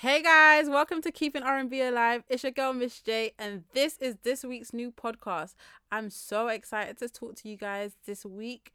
Hey guys, welcome to Keeping R&B Alive. It's your girl Miss J and this is this week's new podcast. I'm so excited to talk to you guys this week.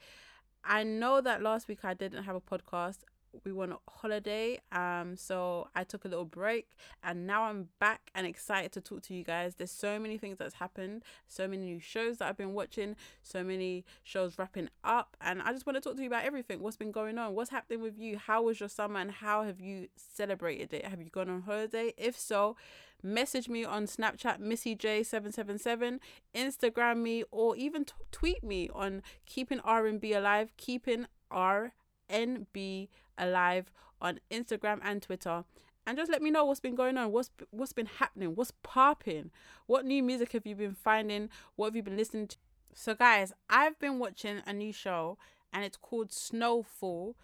I know that last week I didn't have a podcast we went on holiday um so i took a little break and now i'm back and excited to talk to you guys. There's so many things that's happened so many new shows that i've been watching so many shows wrapping up and i just want to talk to you about everything. What's been going on? What's happening with you? How was your summer and how have you celebrated it? Have you gone on holiday? If so message me on snapchat missy j777 instagram me or even t- tweet me on keeping r&b alive keeping r NB Alive on Instagram and Twitter. And just let me know what's been going on, what's what's been happening, what's popping, what new music have you been finding, what have you been listening to. So guys, I've been watching a new show and it's called Snowfall,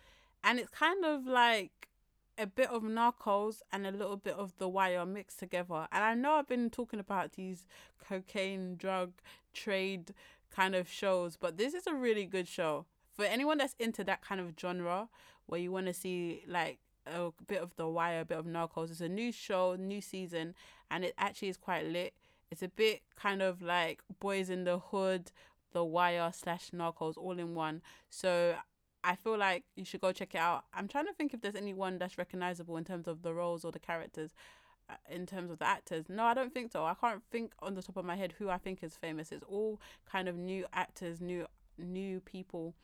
and it's kind of like a bit of Narcos and a little bit of The Wire mixed together. And I know I've been talking about these cocaine drug trade kind of shows, but this is a really good show for anyone that's into that kind of genre where you want to see like a bit of the wire a bit of narcos it's a new show new season and it actually is quite lit. It's a bit kind of like boys in the hood the wire slash narcos all in one. So i feel like you should go check it out. I'm trying to think if there's anyone that's recognizable in terms of the roles or the characters uh, in terms of the actors. No i don't think so. I can't think on the top of my head who i think is famous. It's all kind of new actors new new people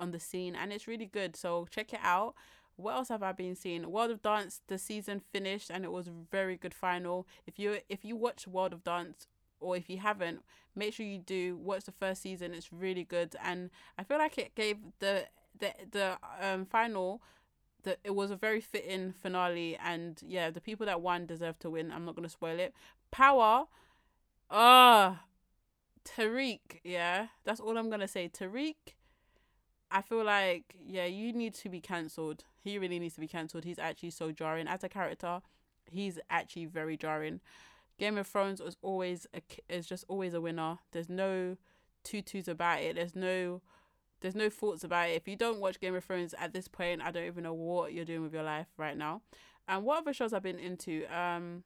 on the scene and it's really good. So check it out. What else have I been seeing? World of Dance, the season finished and it was very good final. If you if you watch World of Dance or if you haven't, make sure you do watch the first season. It's really good and I feel like it gave the the the um final that it was a very fitting finale and yeah, the people that won deserve to win. I'm not gonna spoil it. Power, ah, uh, Tariq, yeah, that's all I'm gonna say. Tariq I feel like yeah, you need to be cancelled. He really needs to be cancelled. He's actually so jarring as a character. He's actually very jarring. Game of Thrones was always a is just always a winner. There's no tutus about it. There's no there's no thoughts about it. If you don't watch Game of Thrones at this point, I don't even know what you're doing with your life right now. And what other shows I've been into? Um,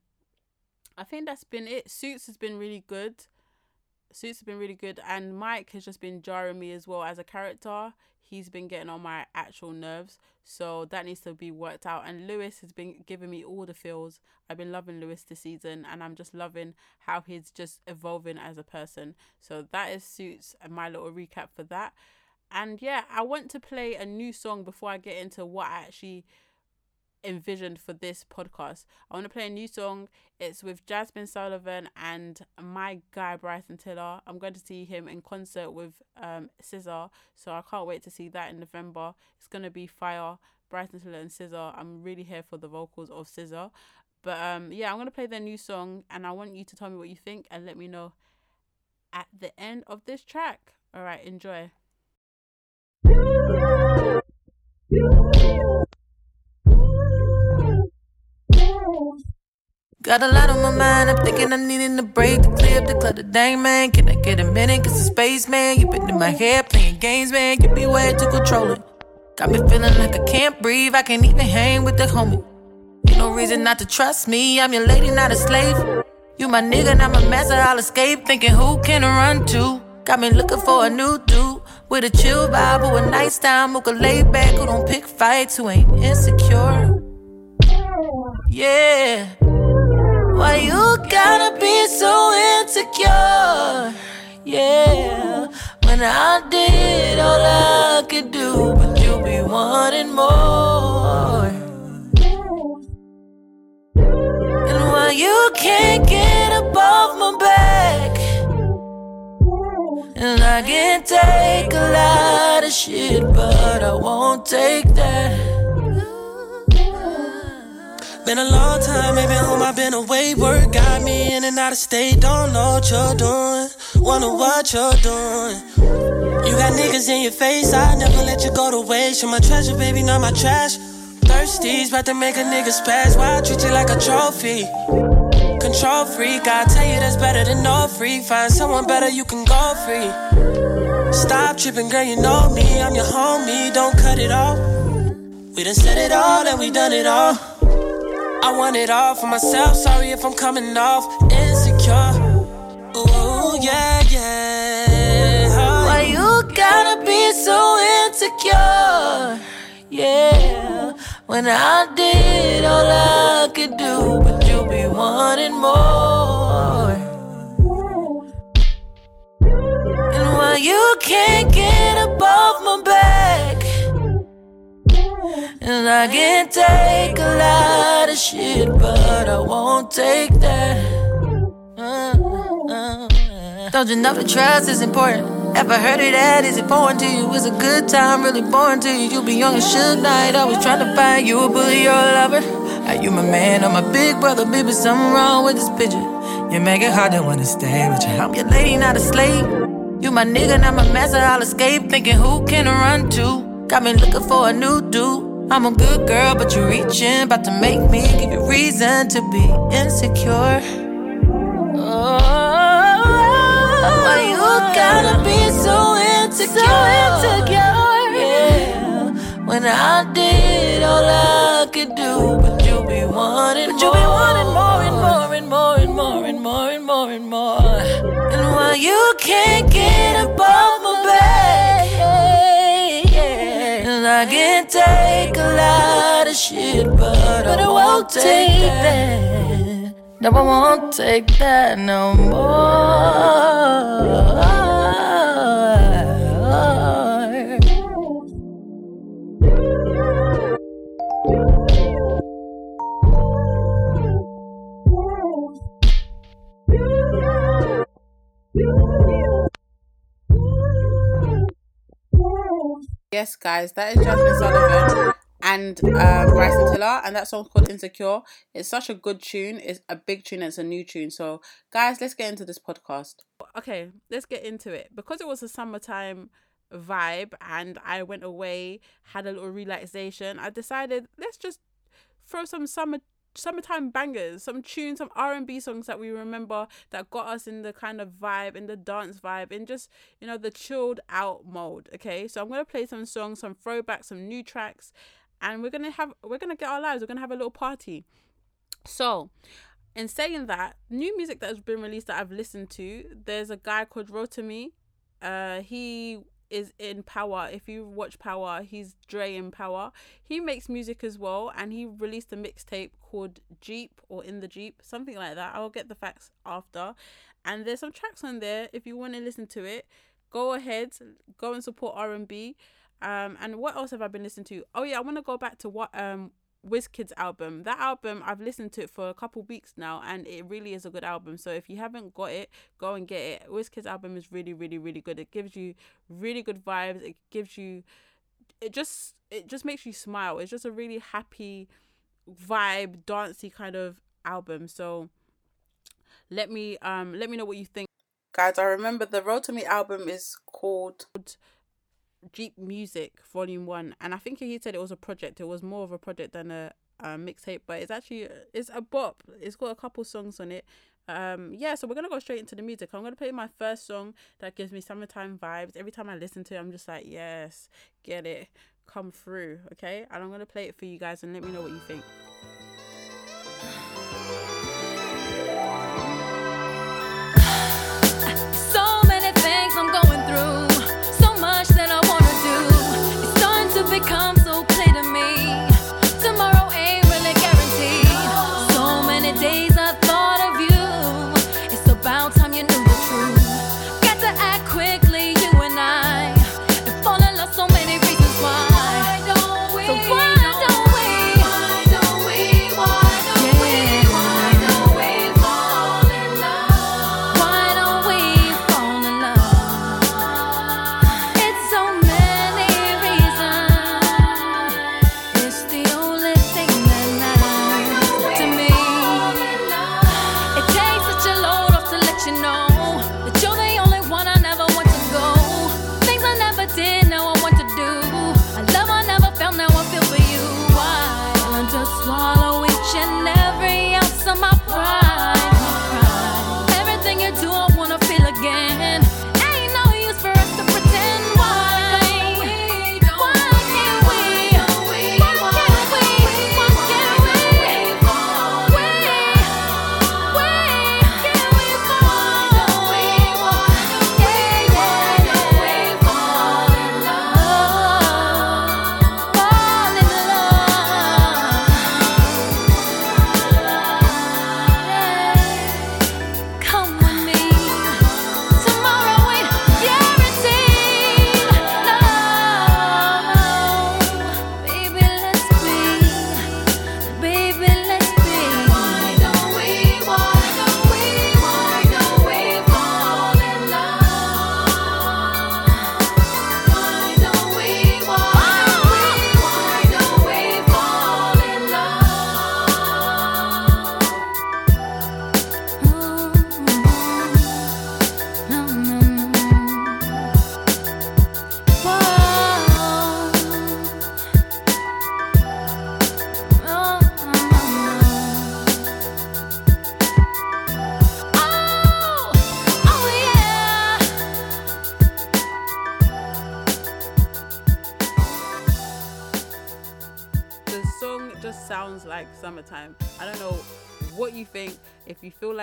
I think that's been it. Suits has been really good. Suits has been really good, and Mike has just been jarring me as well as a character he's been getting on my actual nerves. So that needs to be worked out. And Lewis has been giving me all the feels. I've been loving Lewis this season and I'm just loving how he's just evolving as a person. So that is suits and my little recap for that. And yeah, I want to play a new song before I get into what I actually envisioned for this podcast. I want to play a new song. It's with Jazmine Sullivan and my guy Bryson Tiller. I'm going to see him in concert with um SZA, so I can't wait to see that in November. It's gonna be fire. Bryson Tiller and SZA. I'm really here for the vocals of SZA. But um yeah, I'm gonna play their new song and I want you to tell me what you think and let me know at the end of this track. Alright, enjoy. Got a lot on my mind, I'm thinking I'm needing a break to clear up the clutter. Dang man, can I get a minute? Cause the space man, you been in my head playing games, man. Give me way to control it. Got me feeling like I can't breathe, I can't even hang with the homie. Ain't no reason not to trust me, I'm your lady, not a slave. You my nigga, not my master, I'll escape. Thinking who can I run to? Got me looking for a new dude with a chill vibe, who a nice time, who can lay back, who don't pick fights, who ain't insecure. Yeah. Why you gotta be so insecure? Yeah. When I did all I could do, but you be wanting more. And why you can't get above my back? And I can take a lot of shit, but I won't take that. Been a long time, been home, I've been away. Work got me in and out of state, don't know what you're doing. Wonder what you're doing. You got niggas in your face, I never let you go to waste. You're my treasure, baby, not my trash. Thirsty's about to make a nigga spaz. Why I treat you like a trophy? Control freak, I tell you that's better than no free. Find someone better, you can go free. Stop tripping, girl, you know me. I'm your homie, don't cut it off. We done said it all and we done it all. I want it all for myself. Sorry if I'm coming off insecure. Ooh, yeah, yeah. Why you gotta be so insecure? Yeah. When I did all I could do, but you be wanting more. And why you can't get above my back? And I can take a lot of shit, but I won't take that. Uh, uh. Don't you know the trust is important? Ever heard of that? Is it foreign to you? Is a good time really boring to you? You be young and should night, always trying to find you a bully or lover. Are you my man or my big brother? Baby, something wrong with this picture. You make it hard to wanna stay with you. I'm your lady, not a slave. You my nigga, not my master. I'll escape, thinking who can I run to? Got me looking for a new dude. I'm a good girl, but you're reaching, about to make me give you reason to be insecure. Oh, why you gotta be so insecure? So insecure. Yeah. When I did all I could do, but you be wanting but you be wanting more and more and more and more and more and more and more. And why you can't get above take a lot of shit, but, but I, won't take, that. No, I won't take that no more. Yes, guys, that is Jazmine Sullivan and um, Bryson Tiller, and that song's called Insecure. It's such a good tune. It's a big tune. It's a new tune. So, guys, let's get into this podcast. Okay, let's get into it because it was a summertime vibe, and I went away, had a little relaxation. I decided let's just throw some summer summertime bangers, some tunes, some R and B songs that we remember that got us in the kind of vibe, in the dance vibe, in just you know the chilled out mode. Okay, so I'm gonna play some songs, some throwbacks, some new tracks, and we're gonna have we're gonna get our lives. We're gonna have a little party. So. In saying that, new music that has been released that I've listened to, there's a guy called Rotimi. Uh, he is in Power. If you watch Power, he's Dre in Power. He makes music as well, and he released a mixtape called Jeep or In the Jeep, something like that. I'll get the facts after. And there's some tracks on there. If you want to listen to it, go ahead, go and support R and B. Um, and what else have I been listening to? Oh yeah, I want to go back to what um Wizkid's album. That album I've listened to it for a couple weeks now and it really is a good album. So if you haven't got it, go and get it. Wizkid's album is really, really, really good. It gives you really good vibes. It gives you it just it just makes you smile. It's just a really happy vibe, dancey kind of album. So let me um let me know what you think. Guys, I remember the Rotimi album is called Jeep Music Volume One, and I think he said it was a project. It was more of a project than a, a mixtape, but it's actually it's a bop. It's got a couple songs on it. Um, yeah, so we're gonna go straight into the music. I'm gonna play my first song that gives me summertime vibes. Every time I listen to it, I'm just like, yes, get it, come through, okay. And I'm gonna play it for you guys and let me know what you think.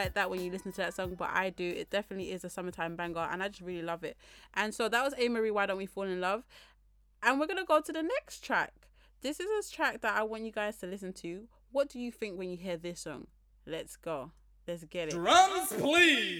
Like that when you listen to that song but i do. It definitely is a summertime banger and i just really love it. And so that was Amerie why don't we fall in love? And we're gonna go to the next track. This is a track that i want you guys to listen to. What do you think when you hear this song? Let's go. Let's get it. Drums, please.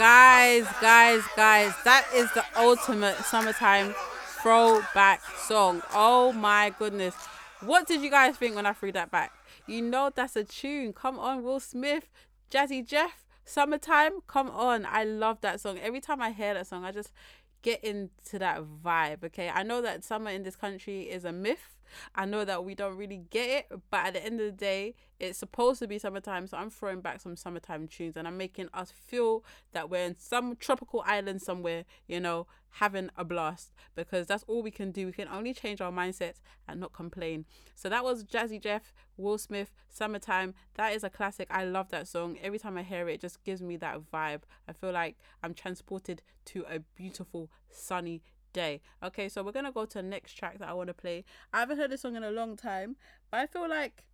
Guys, guys, guys, that is the ultimate summertime throwback song. Oh my goodness. What did you guys think when I threw that back? You know that's a tune. Come on, Will Smith, Jazzy Jeff, Summertime. Come on. I love that song. Every time I hear that song, I just get into that vibe. Okay. I know that summer in this country is a myth. I know that we don't really get it, but at the end of the day, it's supposed to be summertime. So I'm throwing back some summertime tunes and I'm making us feel that we're in some tropical island somewhere, you know, having a blast because that's all we can do. We can only change our mindsets and not complain. So that was Jazzy Jeff, Will Smith, Summertime. That is a classic. I love that song. Every time I hear it, it just gives me that vibe. I feel like I'm transported to a beautiful sunny day. Okay, so we're gonna go to the next track that I want to play. I haven't heard this song in a long time, but I feel like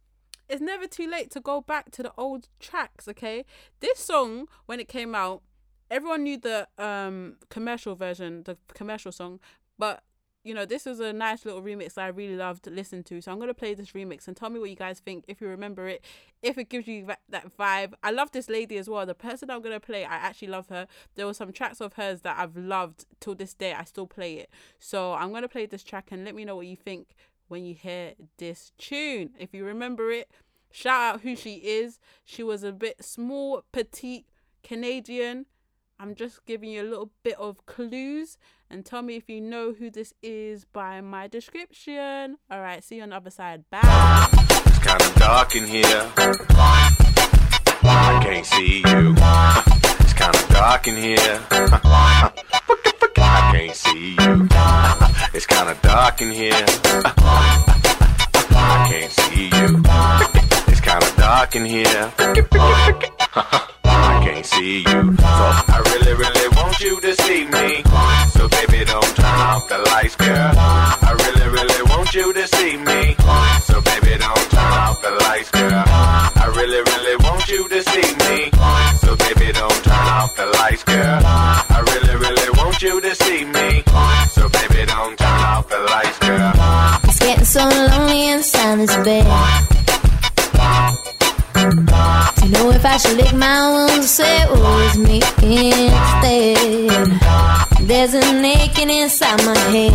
it's never too late to go back to the old tracks. Okay, this song when it came out, everyone knew the um commercial version, the commercial song, but you know, this is a nice little remix I really loved to listen to. So I'm gonna play this remix and tell me what you guys think if you remember it, if it gives you that, vibe. I love this lady as well. The person I'm gonna play, I actually love her. There were some tracks of hers that I've loved till this day. I still play it. So I'm gonna play this track and let me know what you think when you hear this tune. If you remember it, shout out who she is. She was a bit small, petite Canadian. I'm just giving you a little bit of clues and tell me if you know who this is by my description. All right, see you on the other side. Bye. It's kinda dark in here. I can't see you. It's kinda dark in here. I can't see you. It's kinda dark in here. I can't see you. It's kinda dark in here. Can't see you. So I really, really want you to see me. So baby, don't turn off the lights, girl. I really, really want you to see me. So baby, don't turn off the lights, girl. I really, really want you to see me. So baby, don't turn off the lights, girl. I really, really want you to see me. So baby, don't turn off the lights, girl. It's getting so lonely inside this bed. I should lick my wounds say it was me instead. There's a naked inside my head.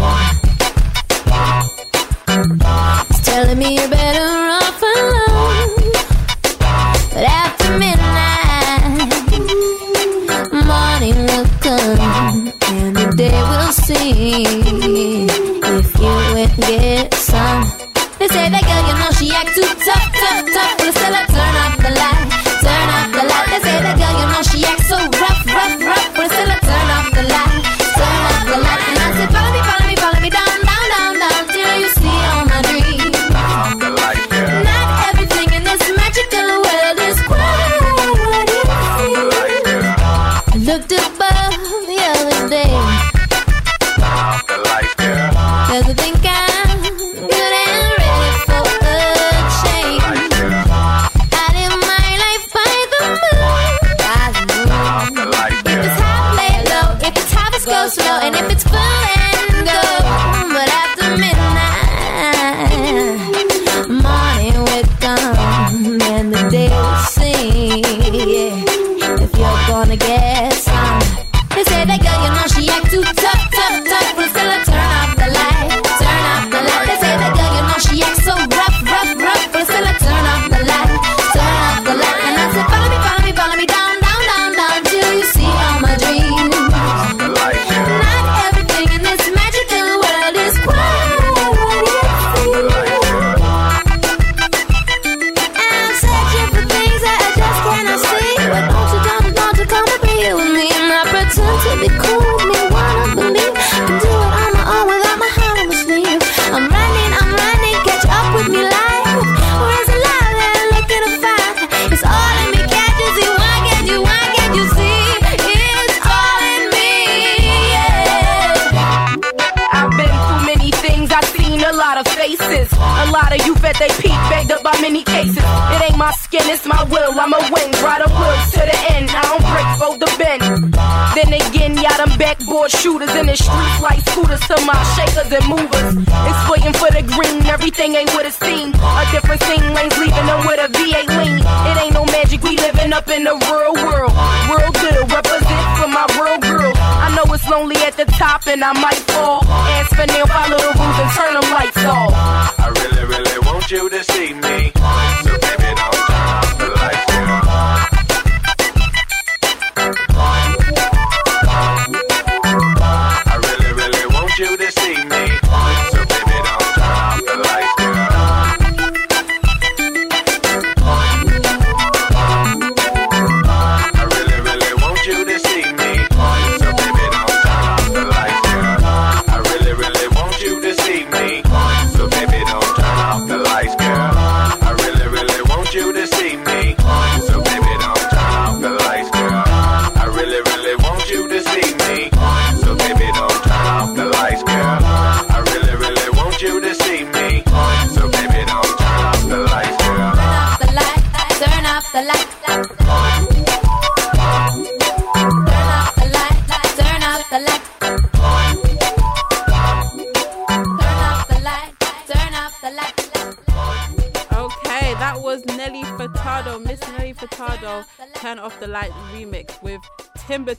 It's telling me you're better off alone. But after midnight, morning will come and the day will see if you went get some. They say that girl, you know she act too tough, tough, tough. But still I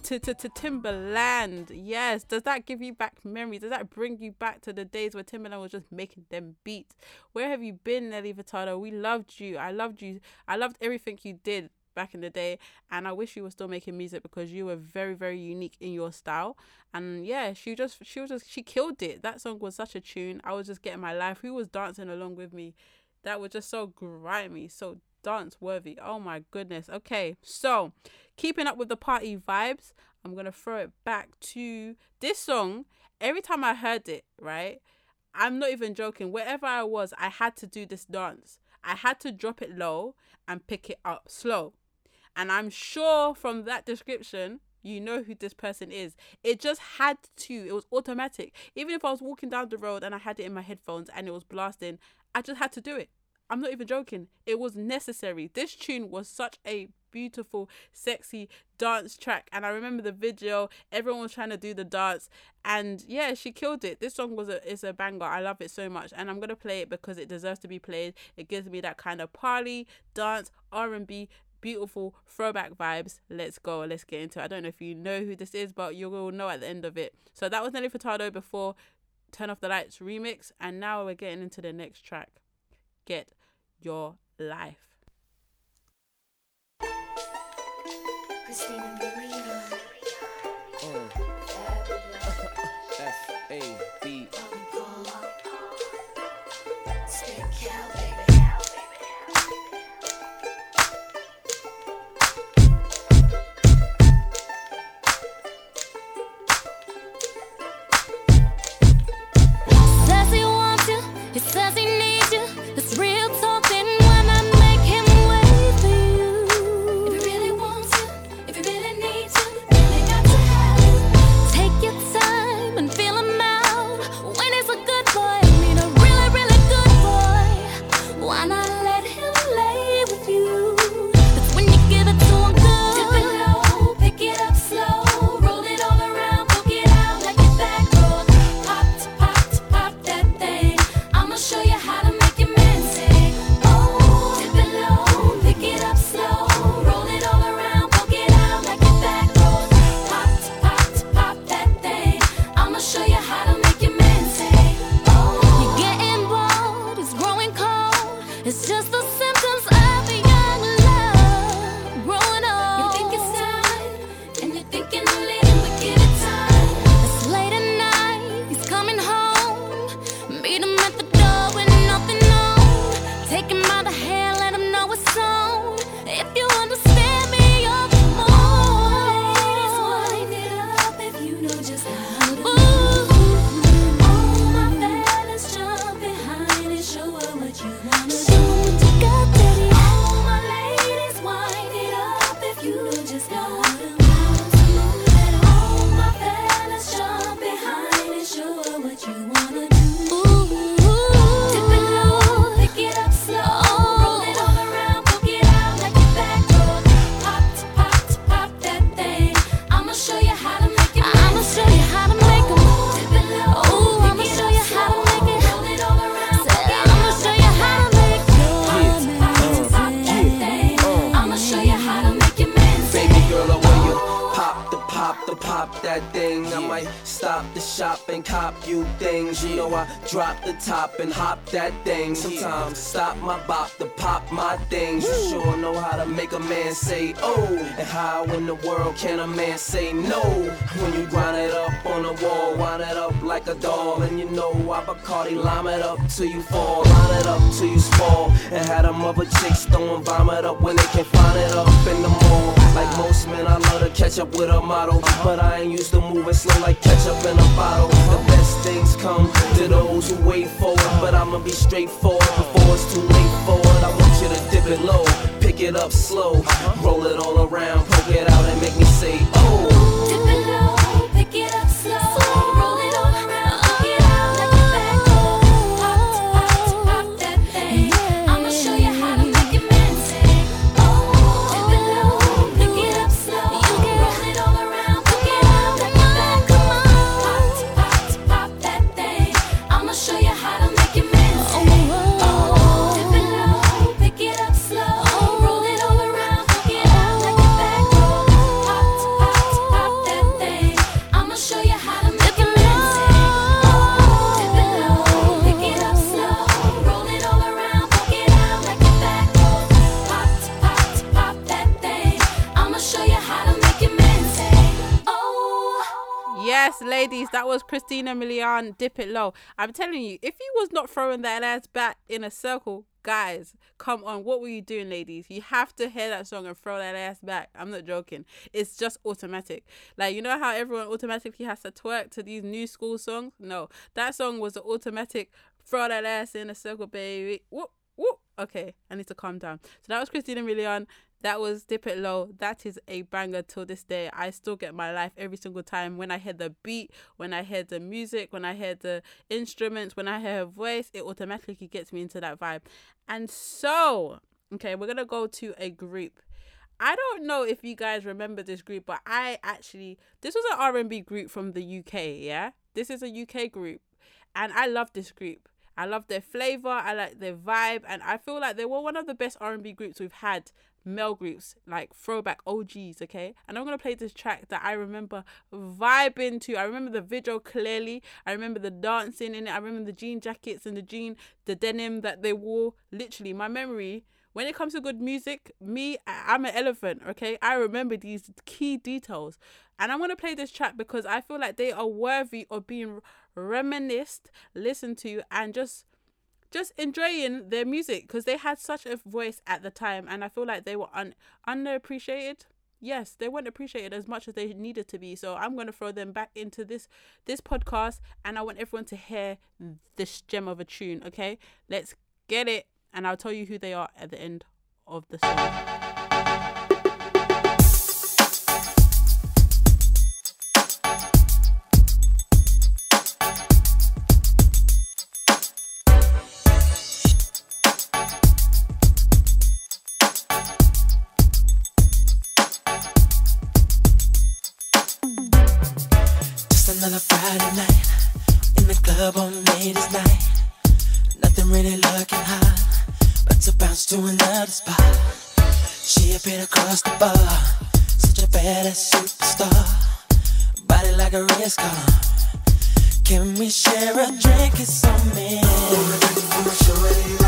to, to, to Timbaland. Yes, does that give you back memories? Does that bring you back to the days where Timbaland was just making them beats? Where have you been, Nelly Furtado? We loved you. I loved you. I loved everything you did back in the day and I wish you were still making music because you were very very unique in your style and yeah she just she was just she killed it that song was such a tune I was just getting my life who was dancing along with me that was just so grimy, so dance worthy. Oh my goodness. Okay, so keeping up with the party vibes, I'm gonna throw it back to this song. Every time I heard it, right, I'm not even joking. Wherever I was, I had to do this dance. I had to drop it low and pick it up slow. And I'm sure from that description, you know who this person is. It just had to. It was automatic. Even if I was walking down the road and I had it in my headphones and it was blasting, I just had to do it. I'm not even joking. It was necessary. This tune was such a beautiful, sexy dance track. And I remember the video, everyone was trying to do the dance. And yeah, she killed it. This song was a is a banger. I love it so much. And I'm gonna play it because it deserves to be played. It gives me that kind of party, dance, R and B beautiful throwback vibes. Let's go. Let's get into it. I don't know if you know who this is, but you will know at the end of it. So that was Nelly Furtado before Turn Off the Lights remix. And now we're getting into the next track. Get your life. Christina Marina. Oh. F A B. that thing. Sometimes stop my bop to pop my things. You sure know how to make a man say oh. And how in the world can a man say no? When you grind it up on the wall, wind it up like a doll. And you know I Bacardi lime it up till you fall, line it up till you fall. And had them other chicks throwing vomit up when they can't find it up in the mall. Like most men, I love to catch up with a model. But I ain't used to moving slow like ketchup in a bottle. The best things come to those who wait for it. But I'ma be straightforward before it's too late for it. I want you to dip it low, pick it up slow, roll it all around, poke it out and make me say, oh. That was Christina Milian. Dip it low. I'm telling you, if you was not throwing that ass back in a circle, guys, come on. What were you doing, ladies? You have to hear that song and throw that ass back. I'm not joking. It's just automatic. Like you know how everyone automatically has to twerk to these new school songs? No, that song was an automatic. Throw that ass in a circle, baby. Whoop whoop. Okay, I need to calm down. So that was Christina Milian. That was Dip It Low. That is a banger till this day. I still get my life every single time when I hear the beat, when I hear the music, when I hear the instruments, when I hear her voice, it automatically gets me into that vibe. And so, okay, we're gonna go to a group. I don't know if you guys remember this group, but I actually this was an R and B group from the UK. Yeah, this is a UK group, and I love this group. I love their flavor. I like their vibe, and I feel like they were one of the best R and B groups we've had male groups like throwback OGs, okay? And I'm gonna play this track that I remember vibing to. I remember the video clearly. I remember the dancing in it. I remember the jean jackets and the jean, the denim that they wore. Literally, my memory. When it comes to good music, me, I'm an elephant, okay? I remember these key details. And I'm gonna play this track because I feel like they are worthy of being reminisced, listened to, and just just enjoying their music because they had such a voice at the time and I feel like they were un- underappreciated. Yes, they weren't appreciated as much as they needed to be. So I'm going to throw them back into this this podcast and I want everyone to hear this gem of a tune, okay? Let's get it and I'll tell you who they are at the end of the song. Drink? It's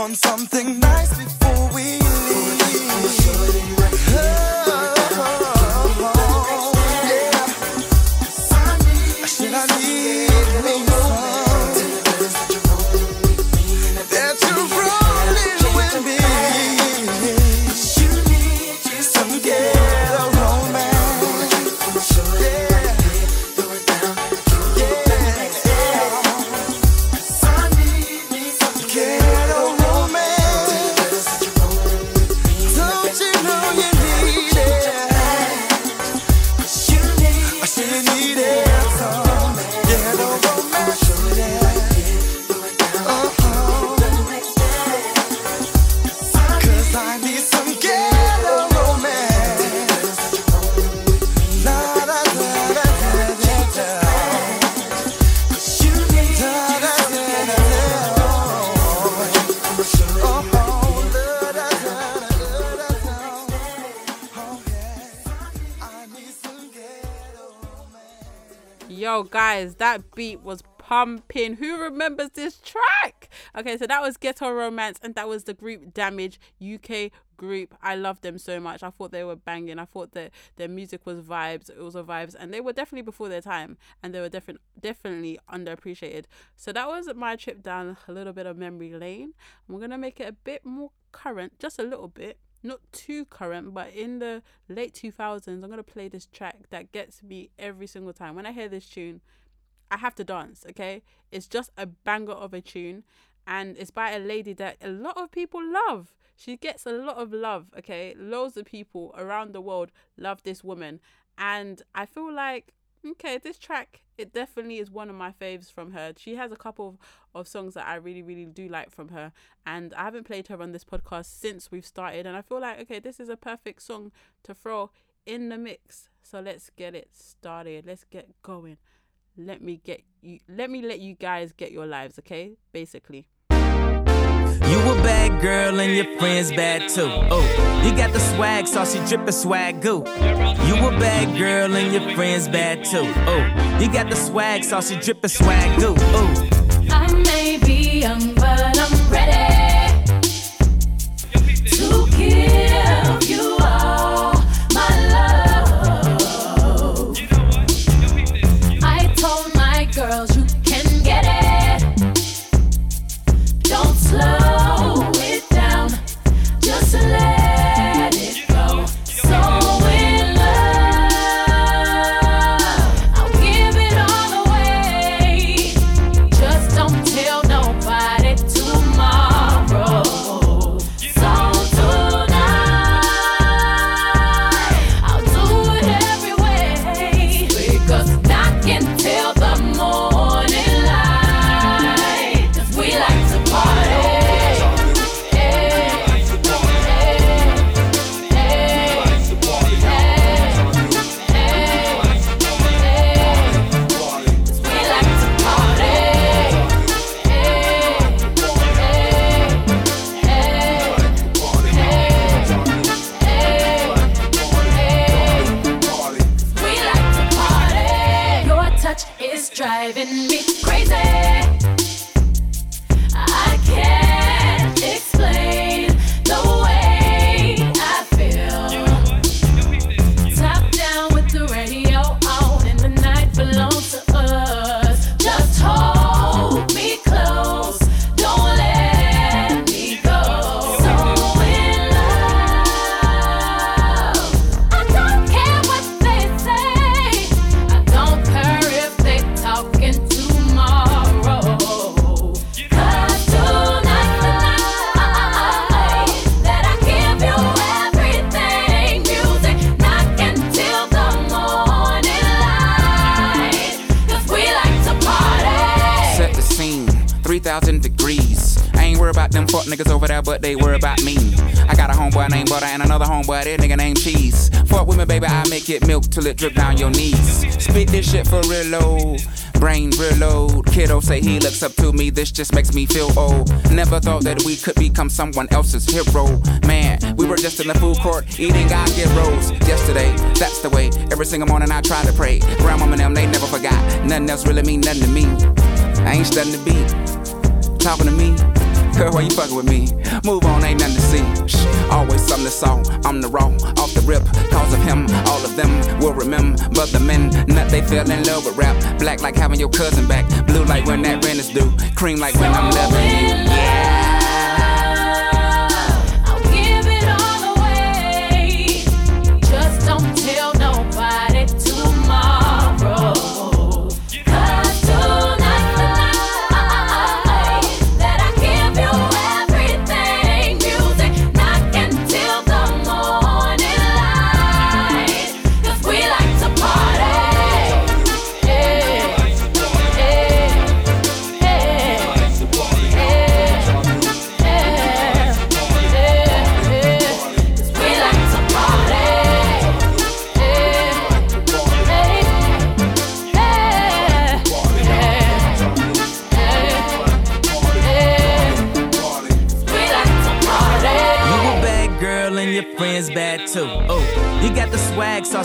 on something nice before we leave. Oh, guys, that beat was pumping. Who remembers this track? Okay, so that was Ghetto Romance, and that was the group Damage UK group. I love them so much. I thought they were banging. I thought that their music was vibes. It was a vibes, and they were definitely before their time, and they were definitely definitely underappreciated. So that was my trip down a little bit of memory lane. I'm gonna make it a bit more current, just a little bit. Not too current, but in the late 2000s, I'm gonna play this track that gets me every single time. When I hear this tune, I have to dance, okay? It's just a banger of a tune and it's by a lady that a lot of people love. She gets a lot of love, okay? Loads of people around the world love this woman. And I feel like, okay, this track, it definitely is one of my faves from her. She has a couple of, of songs that I really, really do like from her. And I haven't played her on this podcast since we've started. And I feel like, okay, this is a perfect song to throw in the mix. So let's get it started. Let's get going let me get you let me let you guys get your lives okay basically you a bad girl and your friends bad too. Oh, you got the swag, saucy drippin' swag goo. You a bad girl and your friends bad too. Oh, you got the swag, saucy drippin' swag goo. Oh, I may be young, till it drip down your knees. Spit this shit for real low. Brain real load. Kiddo say he looks up to me, this just makes me feel old. Never thought that we could become someone else's hero. Man, we were just in the food court eating God get rolls. Yesterday, that's the way. Every single morning I try to pray. Grandmama and them, they never forgot. Nothing else really mean nothing to me. I ain't studying the beat. Talking to me. Girl, why you fucking with me? Move on, ain't nothing to see. Shh, always something to. I'm the raw, off the rip. Cause of him, all of them will remember. But the men, nut, they fell in love with rap. Black like having your cousin back. Blue like when that rent is due. Cream like when I'm loving you. I'll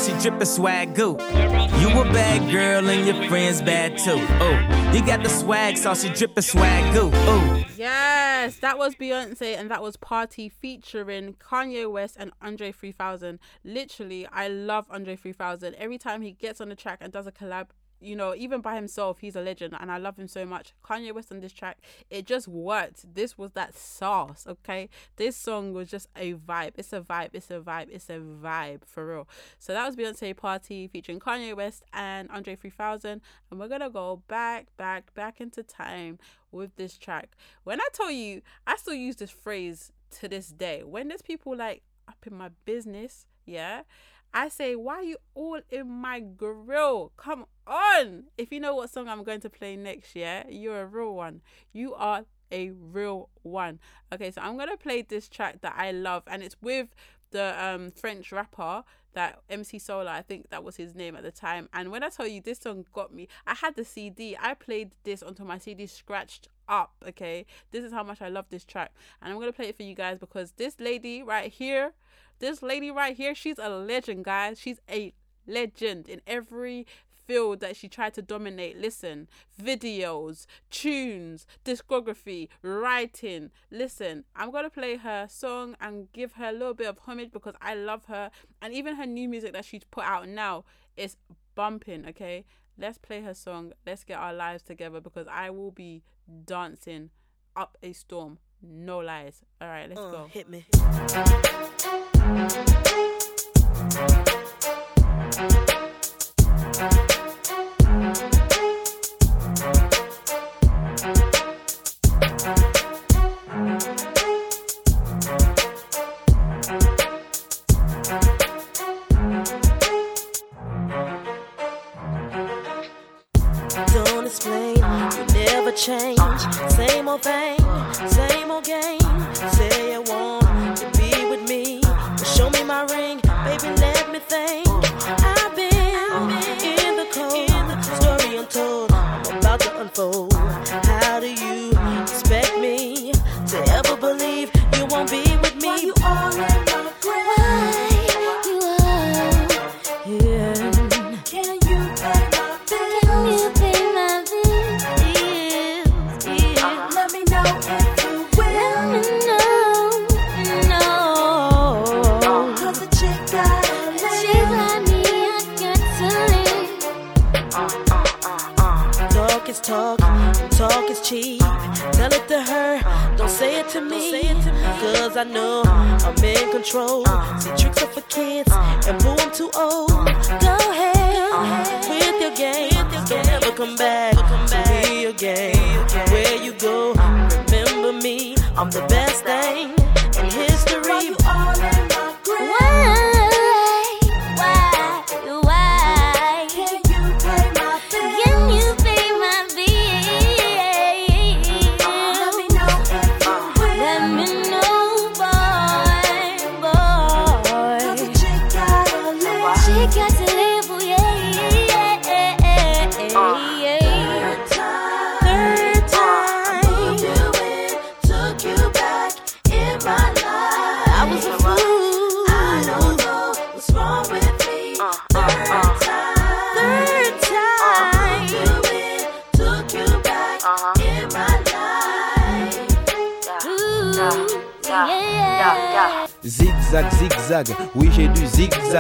saucy drippin' swag goo. You a bad girl and your friends bad too. Oh, you got the swag, saucy drippin' swag goo. Oh. Yes, that was Beyonce and that was Party featuring Kanye West and Andre 3000. Literally, I love Andre 3000. Every time he gets on the track and does a collab, you know, even by himself, he's a legend and I love him so much. Kanye West on this track, it just worked. This was that sauce, okay? This song was just a vibe. It's a vibe, it's a vibe, it's a vibe for real. So that was Beyonce Party featuring Kanye West and Andre 3000. And we're gonna go back, back, back into time with this track. When I tell you, I still use this phrase to this day. When there's people like up in my business, yeah, I say, why are you all in my grill? Come on. If you know what song I'm going to play next, yeah, you're a real one. You are a real one. Okay, so I'm gonna play this track that I love, and it's with the um French rapper that MC Solaar, I think that was his name at the time. And when I tell you this song got me, I had the CD. I played this until my CD scratched up. Okay, this is how much I love this track, and I'm gonna play it for you guys because this lady right here, this lady right here, she's a legend, guys. She's a legend in every field that she tried to dominate. Listen, videos, tunes, discography, writing. Listen, I'm gonna play her song and give her a little bit of homage because I love her, and even her new music that she's put out now is bumping. Okay, let's play her song. Let's get our lives together because I will be dancing up a storm. No lies. All right, let's Uh, go. hit me. Don't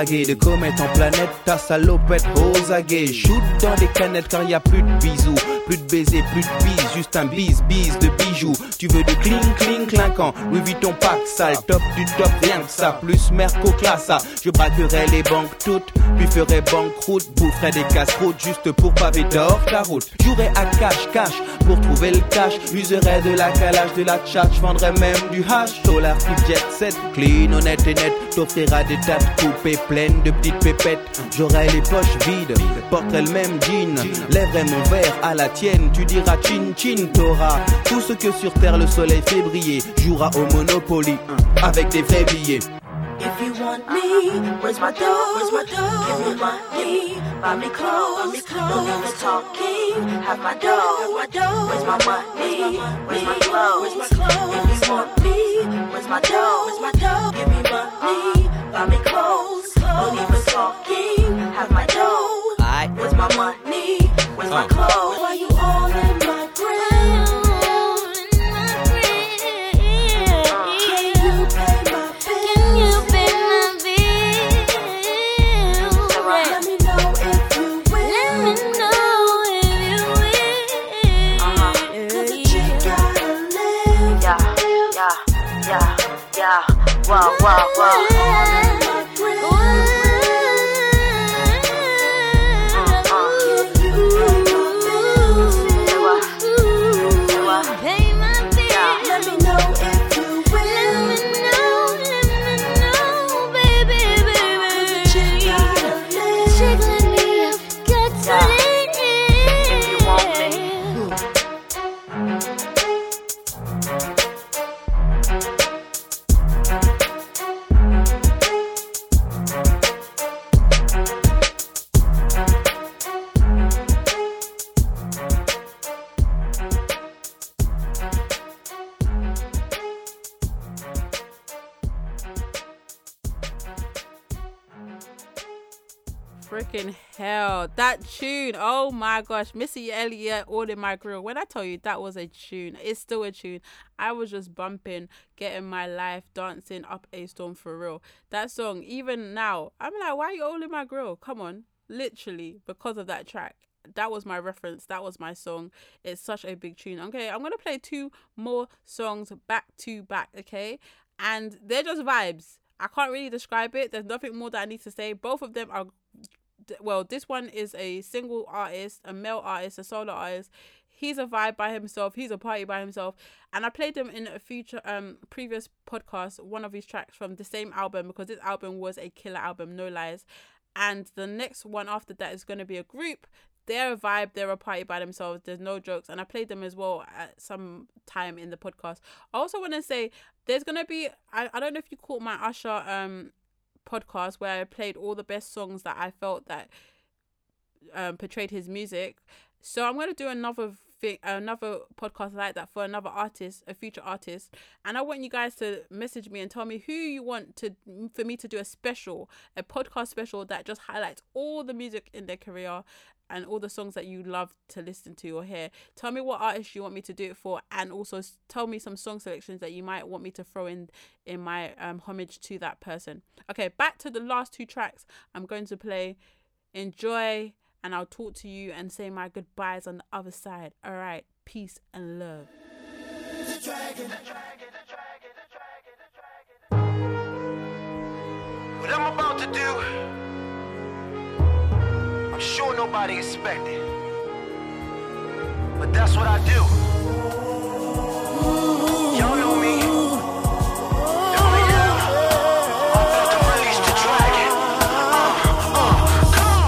De comète en planète, ta salopette aux aguets Shoot dans des canettes car y a plus de bisous Plus de baisers, plus de bises, juste un bise, bise de bijoux. Tu veux du cling, cling, clinquant Louis Vuitton pack sale, top du top, rien que ça Plus Merco classa, je braquerai les banques toutes Puis ferai banqueroute, boufferai des casse-routes Juste pour paver d'or ta route. Jouerai à cash, cash, pour trouver le cash. Userai de la calage, de la tchatch Vendrai même du hash, dollar, flip, jet set Clean, honnête et net, t'offrira des tas coupées pleines de petites pépettes. J'aurai les poches vides, porterai le même jean. Lèverai mon verre à la tienne, tu diras chin chin. T'auras tout ce que sur terre le soleil fait briller. Jouera au Monopoly, avec des vrais billets If you want me, where's my dough? Where's my dough? Give me money, buy me clothes. Buy me clothes. No talking, have my dough. Have my dough. Where's my money? Where's my clothes? Where's my clothes? If you want me, where's my dough? Where's my dough? Give me money, buy me clothes. No use talking, have my dough. Where's my money? Where's my uh. clothes? Why you all in wow, wow, wow. Freaking hell. That tune. Oh my gosh. Missy Elliott, All in My Grill. When I tell you that was a tune, it's still a tune. I was just bumping, getting my life, dancing up a storm for real. That song, even now, I'm like, why are you all in my grill? Come on. Literally, because of that track. That was my reference. That was my song. It's such a big tune. Okay, I'm gonna play two more songs back to back, okay? And they're just vibes. I can't really describe it. There's nothing more that I need to say. Both of them are well, this one is a single artist, a male artist, a solo artist. He's a vibe by himself. He's a party by himself. And I played them in a future um previous podcast, one of his tracks from the same album because this album was a killer album, no lies. And the next one after that is going to be a group. They're a vibe. They're a party by themselves. There's no jokes, and I played them as well at some time in the podcast. I also want to say there's gonna be. I, I don't know if you caught my Usher um podcast where I played all the best songs that I felt that um, portrayed his music. So I'm gonna do another thing, another podcast like that for another artist, a future artist, and I want you guys to message me and tell me who you want to for me to do a special, a podcast special that just highlights all the music in their career and all the songs that you love to listen to or hear. Tell me what artist you want me to do it for, and also tell me some song selections that you might want me to throw in in my um, homage to that person. Okay, back to the last two tracks. I'm going to play Enjoy, and I'll talk to you and say my goodbyes on the other side. All right, peace and love. What I'm about to do, I'm sure nobody expected. But that's what I do. Y'all know me. I'm about to release the dragon.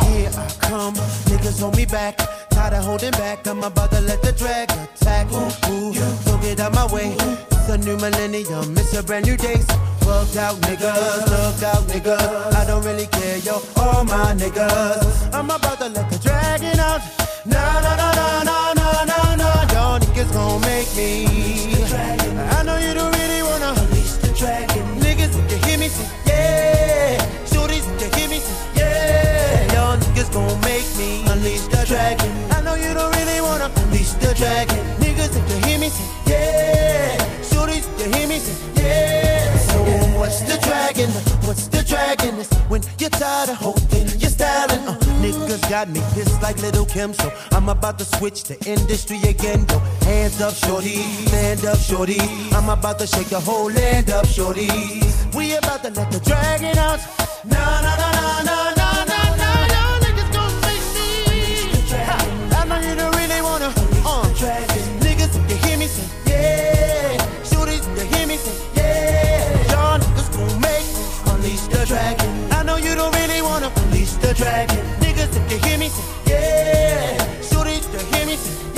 Here I come, niggas me back. Tired of holding back, I'm about to let the drag attack. Ooh, ooh, don't get out my way. It's a new millennium, it's a brand new day. So Bugged out niggas, thugged out niggas. I don't really care, yo, all my niggas. I'm about to let the dragon out. No, no, no, no, no, no, no, no. Y'all niggas gon' make me. I know you don't really wanna. Release the dragon. Niggas, if you hear me, say yeah. Shorties, if you hear me, say yeah. Y'all niggas gon' make me unleash the dragon. I know you don't really wanna unleash the dragon. Niggas, if you hear me, say yeah. Shorties, if you hear me, say yeah. What's the dragon? What's the dragon? It's when you're tired of holding your styling. Uh, niggas got me pissed like Lil' Kim, so I'm about to switch the industry again. Yo, hands up, shorty, stand up, shorty. I'm about to shake the whole land up, shorty. We about to let the dragon out. No, no, no, no, no, the dragon. Niggas, if you hear me yeah. Shorties, if you hear me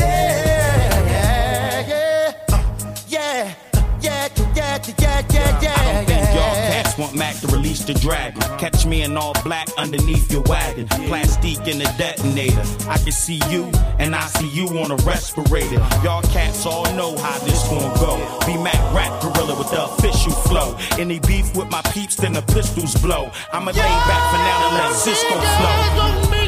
want Mac to release the dragon. Catch me in all black underneath your wagon. Plastique in the detonator. I can see you, and I see you on a respirator. Y'all cats all know how this gon' go. Be Mac rap gorilla with the official flow. Any beef with my peeps, then the pistols blow. I'ma lay back for now and let Sisqó flow.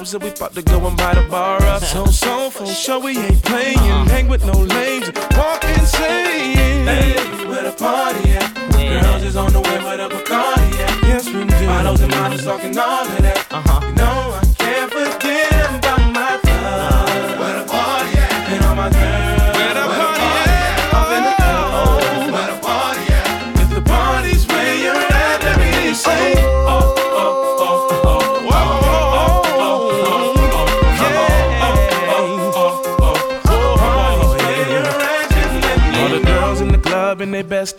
On dubs, and we about to go and buy the bar up. So, so, for sure, we ain't playing. Hang with no lames, walk insane. Hey, where the party at? Girls is on the way, where the Bacardi at? Yes, we do. Bottles and models talking all of that. Uh-huh.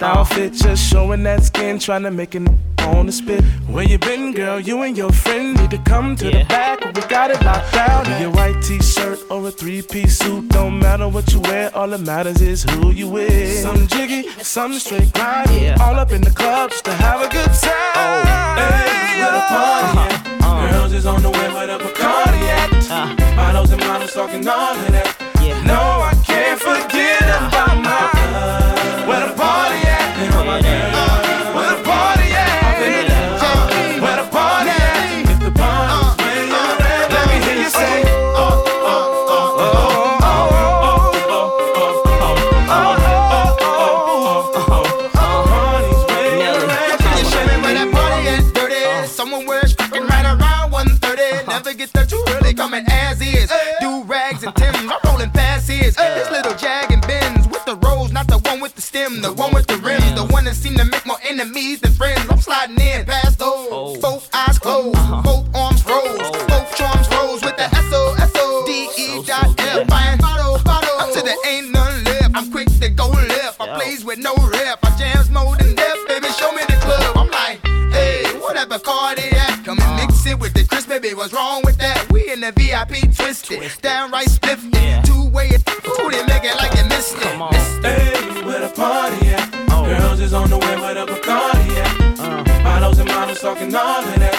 Best outfit, just showing that skin, trying to make it on the spit. Where you been, girl? You and your friend need to come to the back. We got it locked down. In your white t-shirt or a three-piece suit, don't matter what you wear. All that matters is who you with. Some jiggy, some straight grind. All up in the club just to have a good time. Oh, Hey, where the party uh-huh. at? Uh-huh. Girls is on the way where the Bacardi at. Uh-huh. Models and models talking all of that. No, I can't forget about my love. Enemies than friends. I'm sliding in past those. Oh. Both eyes closed, uh-huh. both arms rose, oh. both charms rose with the S O S O D E dot F. Buying bottle, bottle. Until there ain't none left. I'm quick to go left. I plays with no rep. I jams more than death, baby. Show me the club. I'm like, hey, whatever card it at. Come and mix it with the crisp, baby. What's wrong with that? We in the VIP twisted, downright working on it.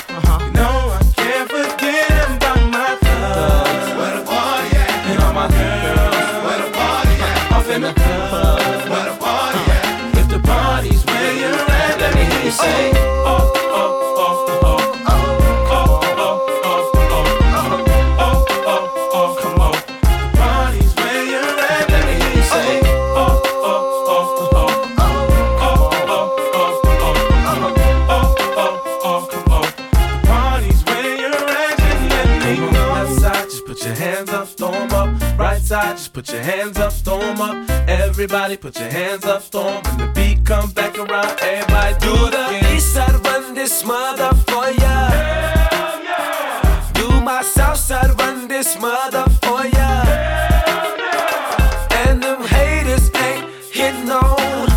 Put your hands up, throw 'em up. Everybody put your hands up, throw 'em. When the beat comes back around, everybody do the East side run this mother for ya. Do my south side run this mother for ya. And them haters ain't hitting on,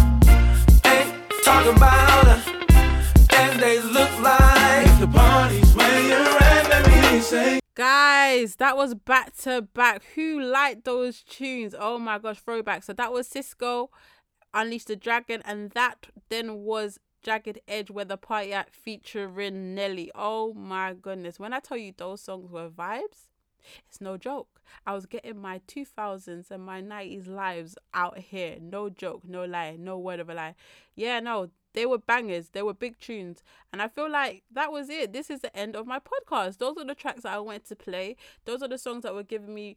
ain't talking about her. And they look like the party's where you're at, let me say. Guys, that was back to back. Who liked those tunes? Oh my gosh, throwback. So that was Sisqó, Unleash the Dragon, and that then was Jagged Edge, where the party at featuring Nelly. Oh my goodness. When I tell you those songs were vibes, it's no joke. I was getting my 2000s and my 90s lives out here. No joke, no lie, no word of a lie. Yeah, no, they were bangers. They were big tunes. And I feel like that was it. This is the end of my podcast. Those are the tracks that I went to play. Those are the songs that were giving me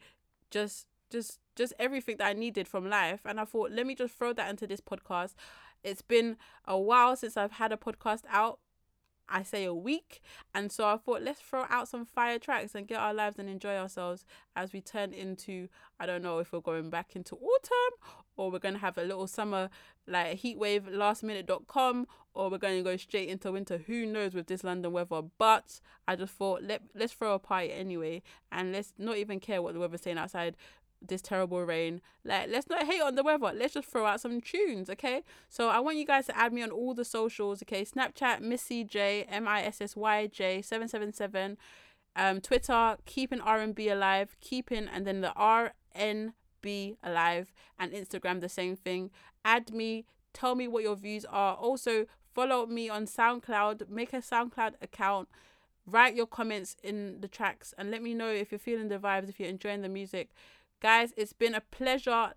just just just everything that I needed from life. And I thought, let me just throw that into this podcast. It's been a while since I've had a podcast out. I say a week. And so I thought, let's throw out some fire tracks and get our lives and enjoy ourselves as we turn into, I don't know if we're going back into autumn or we're going to have a little summer like heat wave lastminute.com or we're going to go straight into winter. Who knows with this London weather? But I just thought, let, let's throw a party anyway and let's not even care what the weather's saying outside this terrible rain. Like, let's not hate on the weather. Let's just throw out some tunes, okay? So I want you guys to add me on all the socials, okay? Snapchat Missy J M I S S Y J seven seven seven. Um, Twitter keeping R and B alive, keeping and then the R N B alive, and Instagram the same thing. Add me. Tell me what your views are. Also follow me on SoundCloud. Make a SoundCloud account write your comments in the tracks and let me know if you're feeling the vibes, if you're enjoying the music. Guys, it's been a pleasure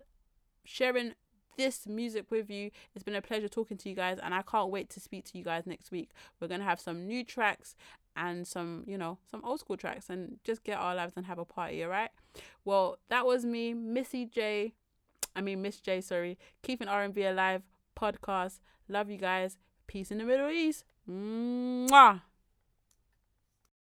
sharing this music with you. It's been a pleasure talking to you guys, and I can't wait to speak to you guys next week. We're gonna have some new tracks and some, you know, some old school tracks and just get our lives and have a party, alright? Well, that was me, Missy J. I mean Miss J, sorry. Keeping R and B alive podcast. Love you guys. Peace in the Middle East. Mwah.